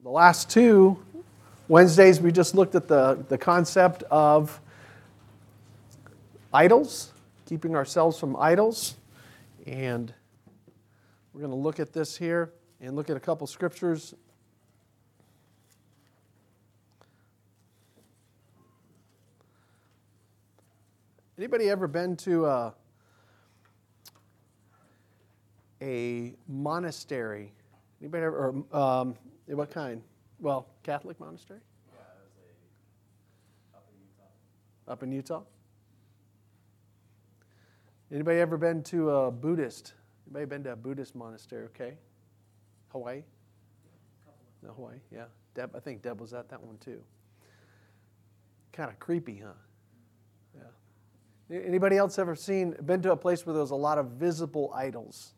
The last two Wednesdays, we just looked at the, the concept of idols, keeping ourselves from idols. And we're going to look at this here and look at a couple scriptures. Anybody ever been to a, a monastery? Anybody ever, or, um, what kind? Well, Catholic monastery? Yeah, a up in Utah. Up in Utah? Anybody ever been to a Buddhist? Anybody been to a Buddhist monastery? Okay. Hawaii? No, Hawaii, yeah. Deb, I think Deb was at that one too. Kind of creepy, huh? Yeah. Anybody else ever seen, been to a place where there's a lot of visible idols?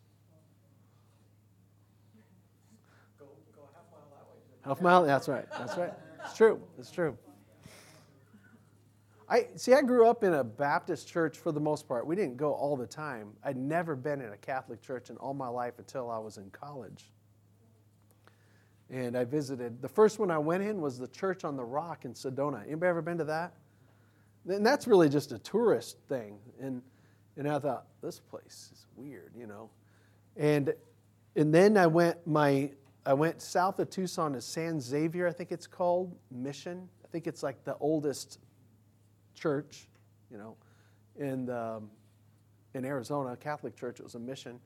Go, go a half mile that way. to the Half mile? That's right. That's right. It's true. It's true. I see. I grew up in a Baptist church for the most part. We didn't go all the time. I'd never been in a Catholic church in all my life until I was in college. And I visited. The first one I went in was the Church on the Rock in Sedona. Anybody ever been to that? And that's really just a tourist thing. And and I thought this place is weird, you know. And and then I went my I went south of Tucson to San Xavier, I think it's called, Mission. I think it's like the oldest church, you know, in, um, in Arizona, Catholic church. It was a mission.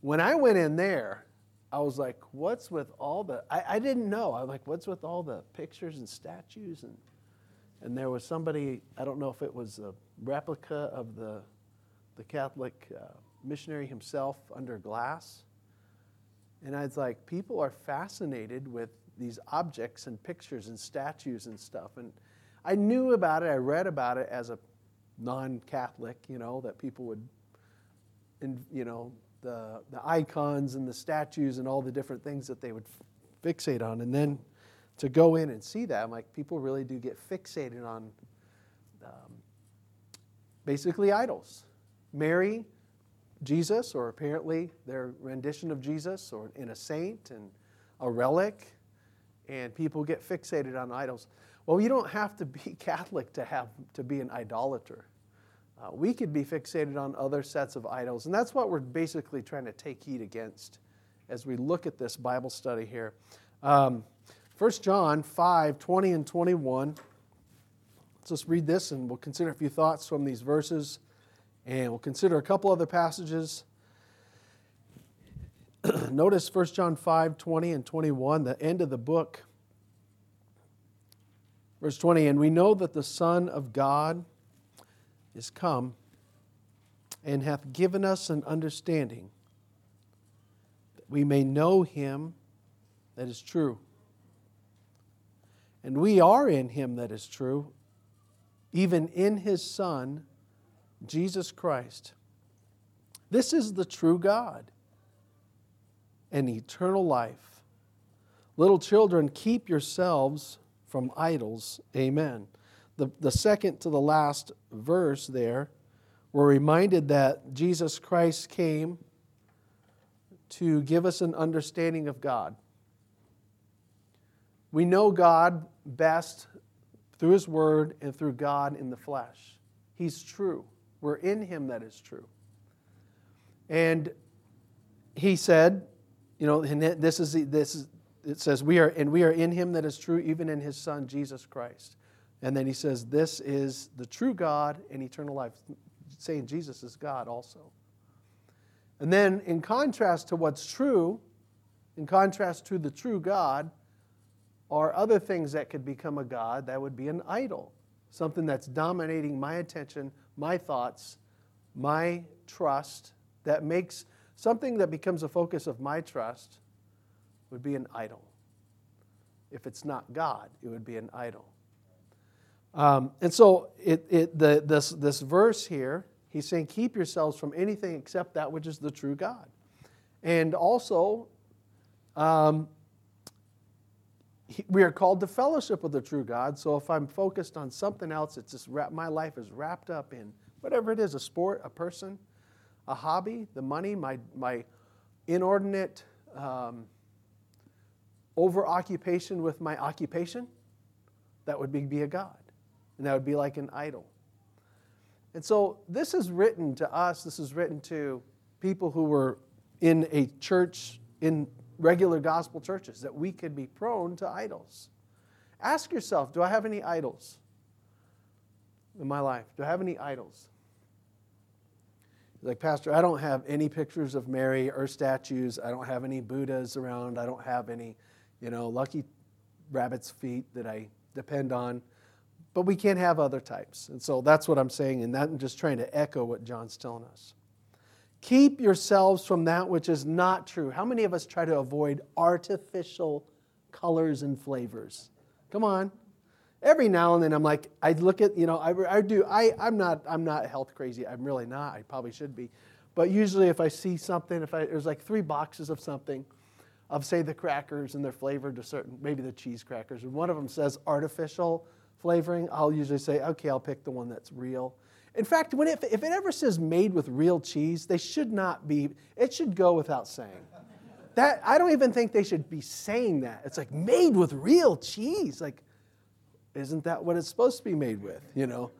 When I went in there, I was like, what's with all the, I, I didn't know. I was like, what's with all the pictures and statues? And, and there was somebody, I don't know if it was a replica of the, the Catholic uh, missionary himself under glass. And I was like, people are fascinated with these objects and pictures and statues and stuff. And I knew about it, I read about it as a non Catholic, you know, that people would, you know, the, the icons and the statues and all the different things that they would fixate on. And then to go in and see that, I'm like, people really do get fixated on um, basically idols. Mary, Jesus, or apparently their rendition of Jesus, or in a saint and a relic, and people get fixated on idols. Well, you don't have to be Catholic to have to be an idolater. Uh, we could be fixated on other sets of idols, and that's what we're basically trying to take heed against as we look at this Bible study here. Um, 1 John 5 20 and 21. Let's just read this and we'll consider a few thoughts from these verses, and we'll consider a couple other passages. Notice 1 John 5 20 and 21, the end of the book. Verse 20, and we know that the Son of God is come and hath given us an understanding that we may know him that is true. And we are in him that is true, even in his Son, Jesus Christ. This is the true God and eternal life. Little children, keep yourselves from idols. Amen. The, the second to the last verse there, we're reminded that Jesus Christ came to give us an understanding of God. We know God best through His Word and through God in the flesh. He's true. We're in Him that is true. And He said, you know, and this is, this is it says, we are, and we are in him that is true, even in his Son, Jesus Christ. And then he says, This is the true God and eternal life, saying Jesus is God also. And then, in contrast to what's true, in contrast to the true God, are other things that could become a God that would be an idol, something that's dominating my attention, my thoughts, my trust, that makes something that becomes a focus of my trust would be an idol. If it's not God, it would be an idol. Um, and so it, it, the, this, this verse here, he's saying, keep yourselves from anything except that which is the true God. And also, um, we are called to fellowship with the true God. So if I'm focused on something else, it's just my life is wrapped up in whatever it is a sport, a person, a hobby, the money, my, my inordinate um, over occupation with my occupation, that would be, be a God. And that would be like an idol. And so this is written to us, this is written to people who were in a church, in regular gospel churches, that we could be prone to idols. Ask yourself do I have any idols in my life? Do I have any idols? Like, Pastor, I don't have any pictures of Mary or statues. I don't have any Buddhas around. I don't have any, you know, lucky rabbit's feet that I depend on. But we can't have other types. And so that's what I'm saying, and that I'm just trying to echo what John's telling us. Keep yourselves from that which is not true. How many of us try to avoid artificial colors and flavors? Come on. Every now and then I'm like, I look at, you know, I, I do, I, I'm not, I'm not health crazy. I'm really not. I probably should be. But usually if I see something, if I, there's like three boxes of something, of say the crackers and they're flavored to certain, maybe the cheese crackers, and one of them says artificial flavoring, I'll usually say, okay, I'll pick the one that's real. In fact, when it, if it ever says made with real cheese, they should not be, it should go without saying. That, I don't even think they should be saying that. It's like made with real cheese. Like, isn't that what it's supposed to be made with? You know,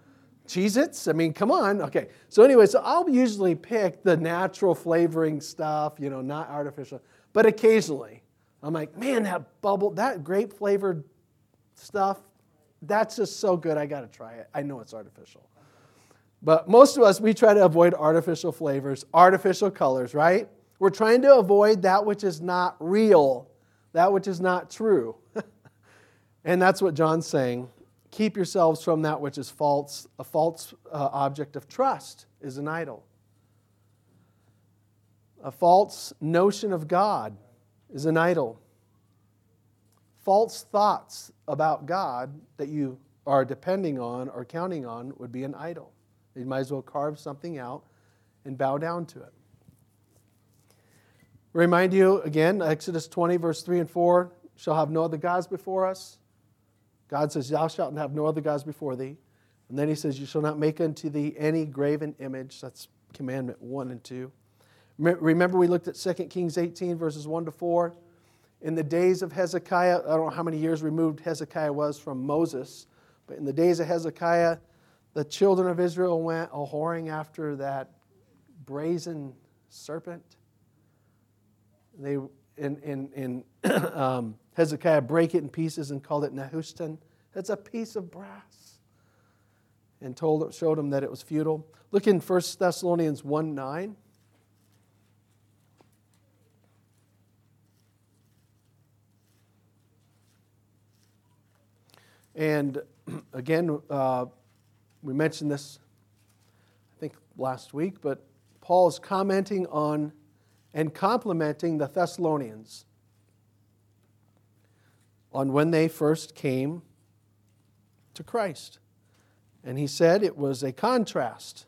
Cheez Its? I mean, come on. Okay. So, anyway, so I'll usually pick the natural flavoring stuff, you know, not artificial. But occasionally, I'm like, man, that bubble, that grape flavored stuff, that's just so good. I got to try it. I know it's artificial. But most of us, we try to avoid artificial flavors, artificial colors, right? We're trying to avoid that which is not real, that which is not true. and that's what John's saying. Keep yourselves from that which is false. A false uh, object of trust is an idol. A false notion of God is an idol. False thoughts about God that you are depending on or counting on would be an idol. You might as well carve something out and bow down to it. Remind you again, Exodus 20, verse 3 and 4 shall have no other gods before us. God says, Thou shalt have no other gods before thee. And then he says, You shall not make unto thee any graven image. That's commandment 1 and 2. Remember, we looked at 2 Kings 18, verses 1 to 4. In the days of Hezekiah, I don't know how many years removed Hezekiah was from Moses, but in the days of Hezekiah, the children of Israel went a whoring after that brazen serpent. They in, in, in um, Hezekiah break it in pieces and called it Nehushtan. That's a piece of brass. And told showed him that it was futile. Look in 1 Thessalonians 1 9. And again, uh, we mentioned this, I think, last week, but Paul is commenting on and complimenting the Thessalonians on when they first came to Christ. And he said it was a contrast.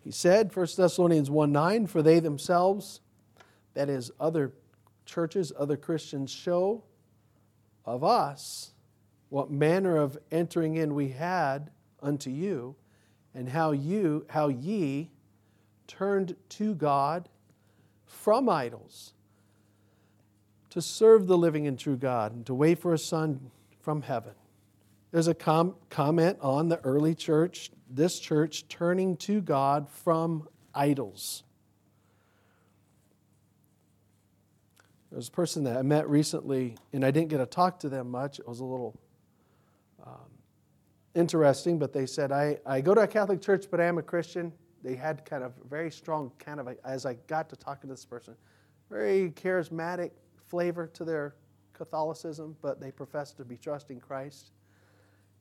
He said, 1 Thessalonians 1 9, for they themselves, that is, other churches, other Christians, show of us what manner of entering in we had unto you, and how you, how ye turned to God from idols to serve the living and true God and to wait for a son from heaven. There's a com- comment on the early church, this church turning to God from idols. There's a person that I met recently, and I didn't get to talk to them much. It was a little um, interesting, but they said, I, I go to a Catholic church, but I am a Christian. They had kind of very strong, kind of, as I got to talking to this person, very charismatic flavor to their Catholicism, but they professed to be trusting Christ.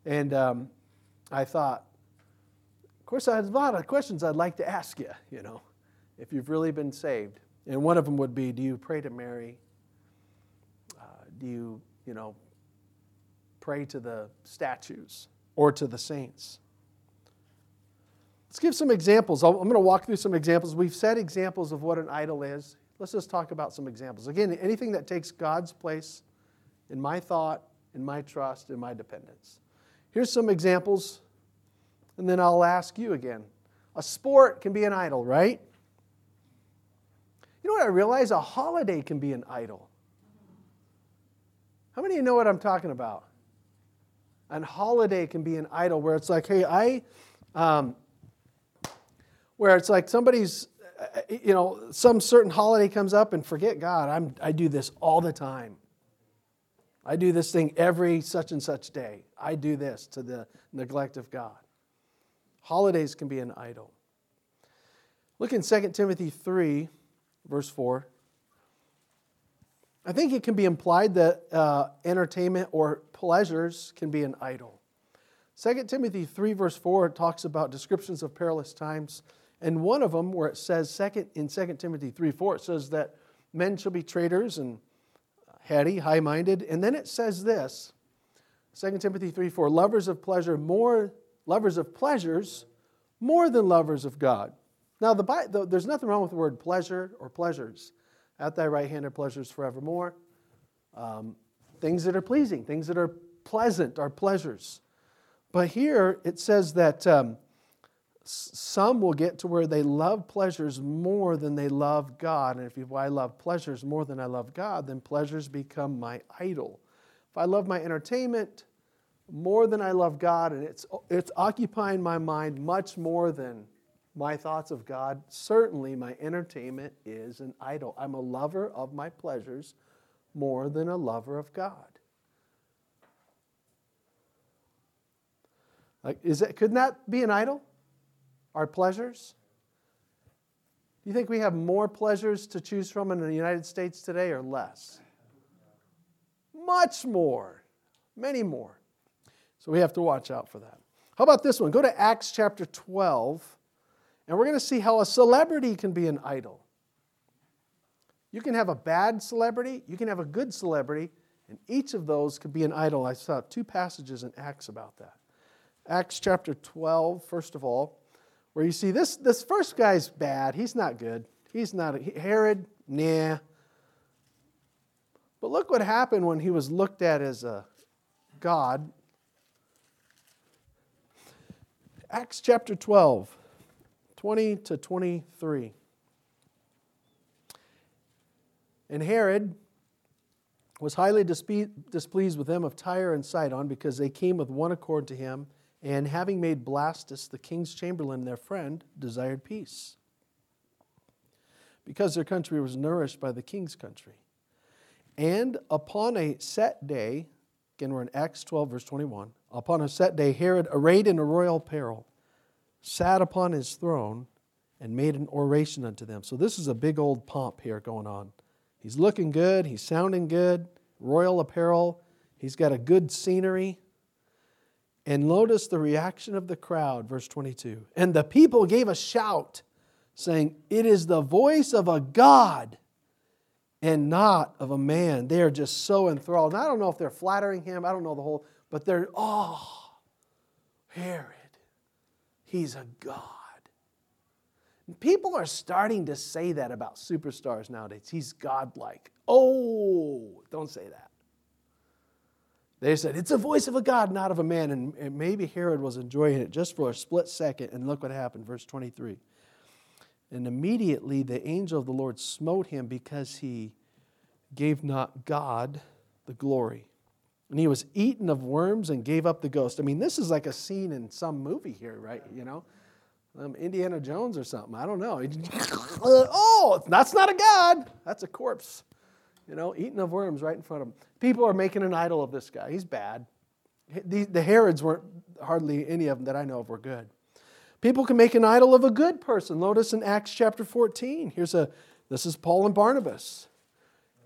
And um, I thought, of course, I had a lot of questions I'd like to ask you, you know, if you've really been saved. And one of them would be, do you pray to Mary? Uh, do you, you know, pray to the statues or to the saints. Let's give some examples. I'm going to walk through some examples. We've said examples of what an idol is. Let's just talk about some examples. Again, anything that takes God's place in my thought, in my trust, in my dependence. Here's some examples, and then I'll ask you again. A sport can be an idol, right? You know what I realize? A holiday can be an idol. How many of you know what I'm talking about? An holiday can be an idol where it's like, hey, I, um, where it's like somebody's, uh, you know, some certain holiday comes up and forget God. I'm, I do this all the time. I do this thing every such and such day. I do this to the neglect of God. Holidays can be an idol. Look in 2 Timothy 3, verse 4. I think it can be implied that uh, entertainment or pleasures can be an idol. 2 Timothy 3, verse 4 talks about descriptions of perilous times. And one of them, where it says, second, in 2 Timothy 3, 4, it says that men shall be traitors and heady, high minded. And then it says this 2 Timothy 3, 4, lovers of pleasure more, lovers of pleasures more than lovers of God. Now, the, there's nothing wrong with the word pleasure or pleasures. At thy right hand are pleasures forevermore. Um, things that are pleasing, things that are pleasant are pleasures. But here it says that um, some will get to where they love pleasures more than they love God. And if you, I love pleasures more than I love God, then pleasures become my idol. If I love my entertainment more than I love God, and it's, it's occupying my mind much more than my thoughts of God, certainly my entertainment is an idol. I'm a lover of my pleasures more than a lover of God. Like, is it, couldn't that be an idol? Our pleasures? Do you think we have more pleasures to choose from in the United States today or less? Much more. Many more. So we have to watch out for that. How about this one? Go to Acts chapter 12 and we're going to see how a celebrity can be an idol. You can have a bad celebrity, you can have a good celebrity, and each of those could be an idol. I saw two passages in Acts about that. Acts chapter 12, first of all, where you see this, this first guy's bad. He's not good. He's not a, Herod, nah. But look what happened when he was looked at as a God. Acts chapter 12. 20 to 23. And Herod was highly displeased with them of Tyre and Sidon because they came with one accord to him, and having made Blastus the king's chamberlain their friend, desired peace. Because their country was nourished by the king's country. And upon a set day, again we're in Acts 12, verse 21, upon a set day, Herod, arrayed in a royal apparel, sat upon his throne and made an oration unto them. So this is a big old pomp here going on. He's looking good, he's sounding good, royal apparel, he's got a good scenery. And notice the reaction of the crowd, verse 22. And the people gave a shout, saying, It is the voice of a God and not of a man. They are just so enthralled. And I don't know if they're flattering him, I don't know the whole, but they're, oh, Herod. He's a God. People are starting to say that about superstars nowadays. He's godlike. Oh, don't say that. They said, it's a voice of a God, not of a man. And, maybe Herod was enjoying it just for a split second. And look what happened, verse 23. And immediately the angel of the Lord smote him because he gave not God the glory. And he was eaten of worms and gave up the ghost. I mean, this is like a scene in some movie here, right? You know, um, Indiana Jones or something. I don't know. oh, that's not a god. That's a corpse. You know, eaten of worms right in front of him. People are making an idol of this guy. He's bad. The, the Herods weren't hardly any of them that I know of were good. People can make an idol of a good person. Notice in Acts chapter 14. Here's a this is Paul and Barnabas.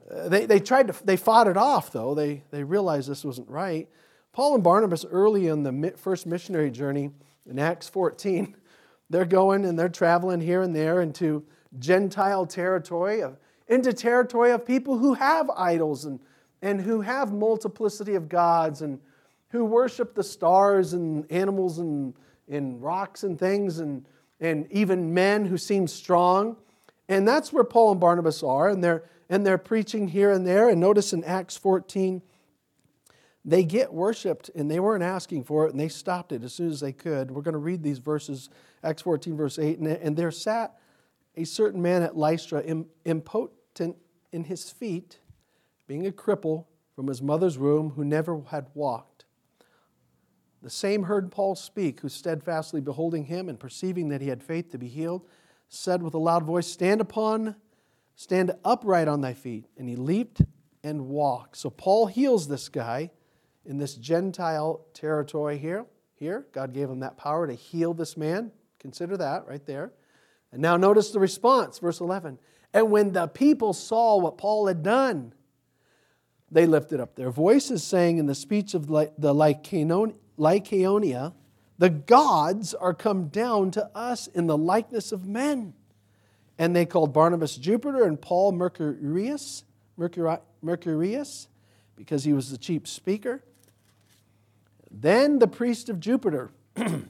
They, they tried to, they fought it off though. They, they realized this wasn't right. Paul and Barnabas, early in the first missionary journey in Acts 14, they're going and they're traveling here and there into Gentile territory, into territory of people who have idols and, and who have multiplicity of gods and who worship the stars and animals and, and rocks and things and, and even men who seem strong. And that's where Paul and Barnabas are. And they're, and they're preaching here and there. And notice in Acts 14, they get worshiped and they weren't asking for it and they stopped it as soon as they could. We're going to read these verses, Acts 14, verse 8. And there sat a certain man at Lystra, impotent in his feet, being a cripple from his mother's womb, who never had walked. The same heard Paul speak, who steadfastly beholding him and perceiving that he had faith to be healed, said with a loud voice, Stand upon, stand upright on thy feet. And he leaped and walked. So Paul heals this guy in this Gentile territory here. Here, God gave him that power to heal this man. Consider that right there. And now notice the response, verse 11. And when the people saw what Paul had done, they lifted up their voices, saying in the speech of the Lycaonia, the gods are come down to us in the likeness of men. And they called Barnabas Jupiter and Paul Mercurius, Mercurius, because he was the chief speaker. Then the priest of Jupiter, I'm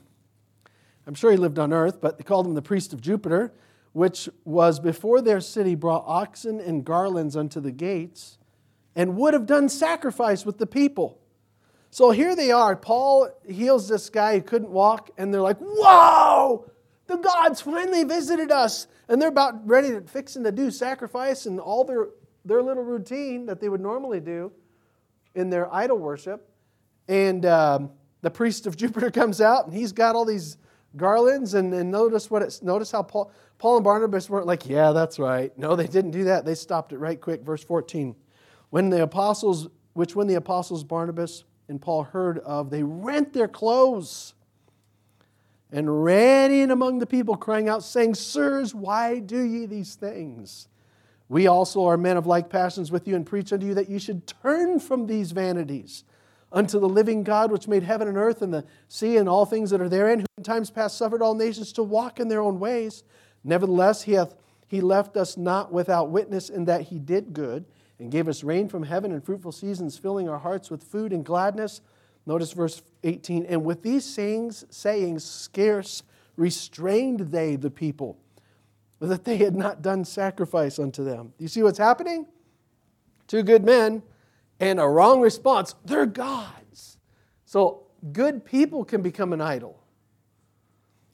sure he lived on earth, but they called him the priest of Jupiter, which was before their city, brought oxen and garlands unto the gates, and would have done sacrifice with the people. So here they are. Paul heals this guy who couldn't walk, and they're like, Whoa! The gods finally visited us. And they're about ready to fixing to do sacrifice and all their, their little routine that they would normally do in their idol worship. And um, the priest of Jupiter comes out, and he's got all these garlands. And, and notice what it's notice how Paul, Paul and Barnabas weren't like, yeah, that's right. No, they didn't do that. They stopped it right quick. Verse 14. When the apostles, which when the apostles Barnabas and Paul heard of, they rent their clothes and ran in among the people, crying out, saying, Sirs, why do ye these things? We also are men of like passions with you and preach unto you that you should turn from these vanities unto the living God which made heaven and earth and the sea and all things that are therein, who in times past suffered all nations to walk in their own ways. Nevertheless, he hath he left us not without witness in that he did good and gave us rain from heaven and fruitful seasons, filling our hearts with food and gladness. Notice verse 18. And with these sayings, sayings scarce restrained they the people, that they had not done sacrifice unto them. You see what's happening? Two good men and a wrong response. They're gods. So good people can become an idol.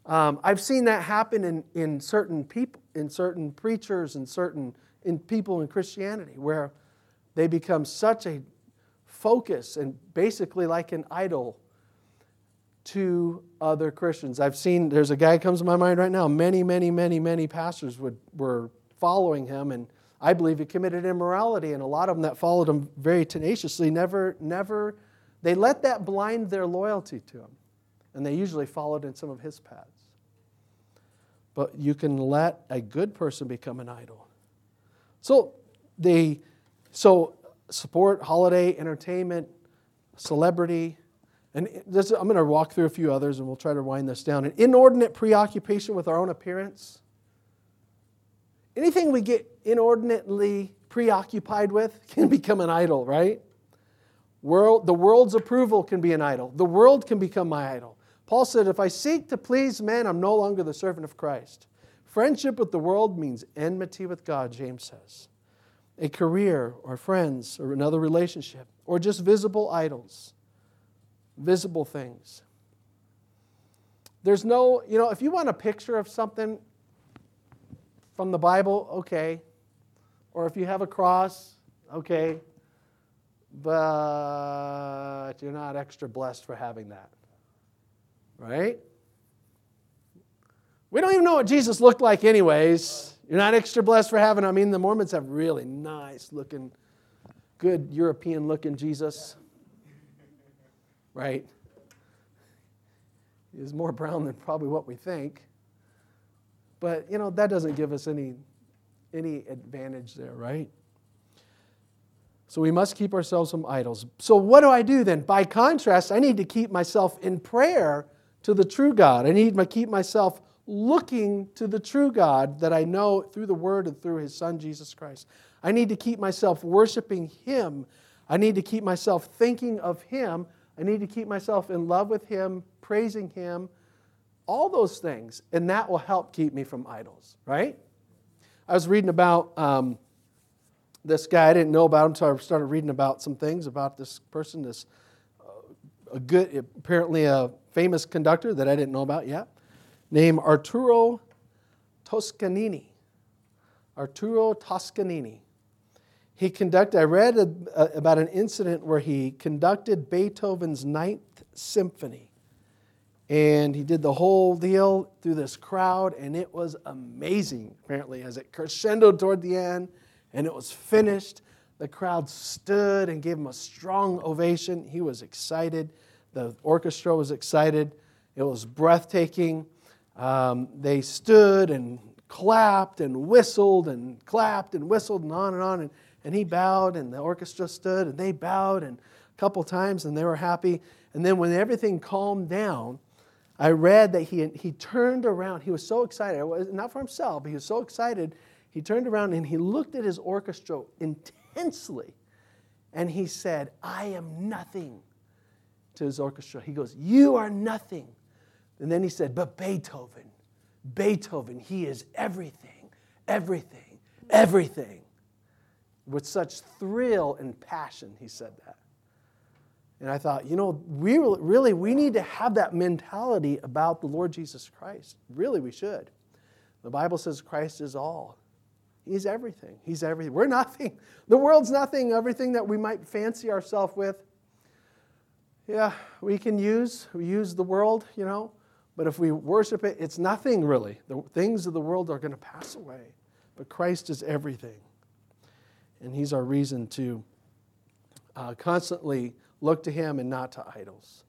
Um, I've seen that happen in, in certain people, in certain preachers, and certain in people in Christianity, where they become such a focus and basically like an idol to other Christians. I've seen there's a guy comes to my mind right now. Many, many, many, many pastors would, were following him, and I believe he committed immorality. And a lot of them that followed him very tenaciously never, never, they let that blind their loyalty to him, and they usually followed in some of his paths. But you can let a good person become an idol. So they, so support, holiday, entertainment, celebrity. And this, I'm going to walk through a few others and we'll try to wind this down. An inordinate preoccupation with our own appearance. Anything we get inordinately preoccupied with can become an idol, right? World, the world's approval can be an idol. The world can become my idol. Paul said, If I seek to please men, I'm no longer the servant of Christ. Friendship with the world means enmity with God, James says a career or friends or another relationship or just visible idols, visible things. There's no, you know, if you want a picture of something from the Bible, okay. Or if you have a cross, okay. But you're not extra blessed for having that. Right? We don't even know what Jesus looked like, anyways. You're not extra blessed for having, I mean, the Mormons have really nice looking, good European looking Jesus. Right? He's more brown than probably what we think. But, you know, that doesn't give us any, any advantage there, right? So we must keep ourselves from idols. So what do I do then? By contrast, I need to keep myself in prayer to the true God. I need to keep myself looking to the true God that I know through the Word and through His Son, Jesus Christ. I need to keep myself worshiping Him. I need to keep myself thinking of Him. I need to keep myself in love with Him, praising Him, all those things. And that will help keep me from idols, right? I was reading about um, this guy. I didn't know about him, so I started reading about some things about this person, this uh, a good, apparently a famous conductor that I didn't know about yet named Arturo Toscanini. Arturo Toscanini. He conducted, I read a, a, about an incident where he conducted Beethoven's Ninth Symphony. And he did the whole deal through this crowd, and it was amazing, apparently, as it crescendoed toward the end and it was finished. The crowd stood and gave him a strong ovation. He was excited. The orchestra was excited. It was breathtaking. Um, they stood and clapped and whistled and clapped and whistled and on and on. And, and he bowed, and the orchestra stood, and they bowed and a couple times, and they were happy. And then when everything calmed down, I read that he, he turned around. He was so excited, not for himself, but he was so excited. He turned around and he looked at his orchestra intensely. And he said, I am nothing to his orchestra. He goes, You are nothing. And then he said, But Beethoven, Beethoven, he is everything, everything, everything. With such thrill and passion, he said that. And I thought, you know, we really, we need to have that mentality about the Lord Jesus Christ. Really, we should. The Bible says Christ is all. He's everything. He's everything. We're nothing. The world's nothing. Everything that we might fancy ourselves with, yeah, we can use. We use the world, you know, but if we worship it, it's nothing really. The things of the world are going to pass away, but Christ is everything. And He's our reason to uh, constantly look to Him and not to idols.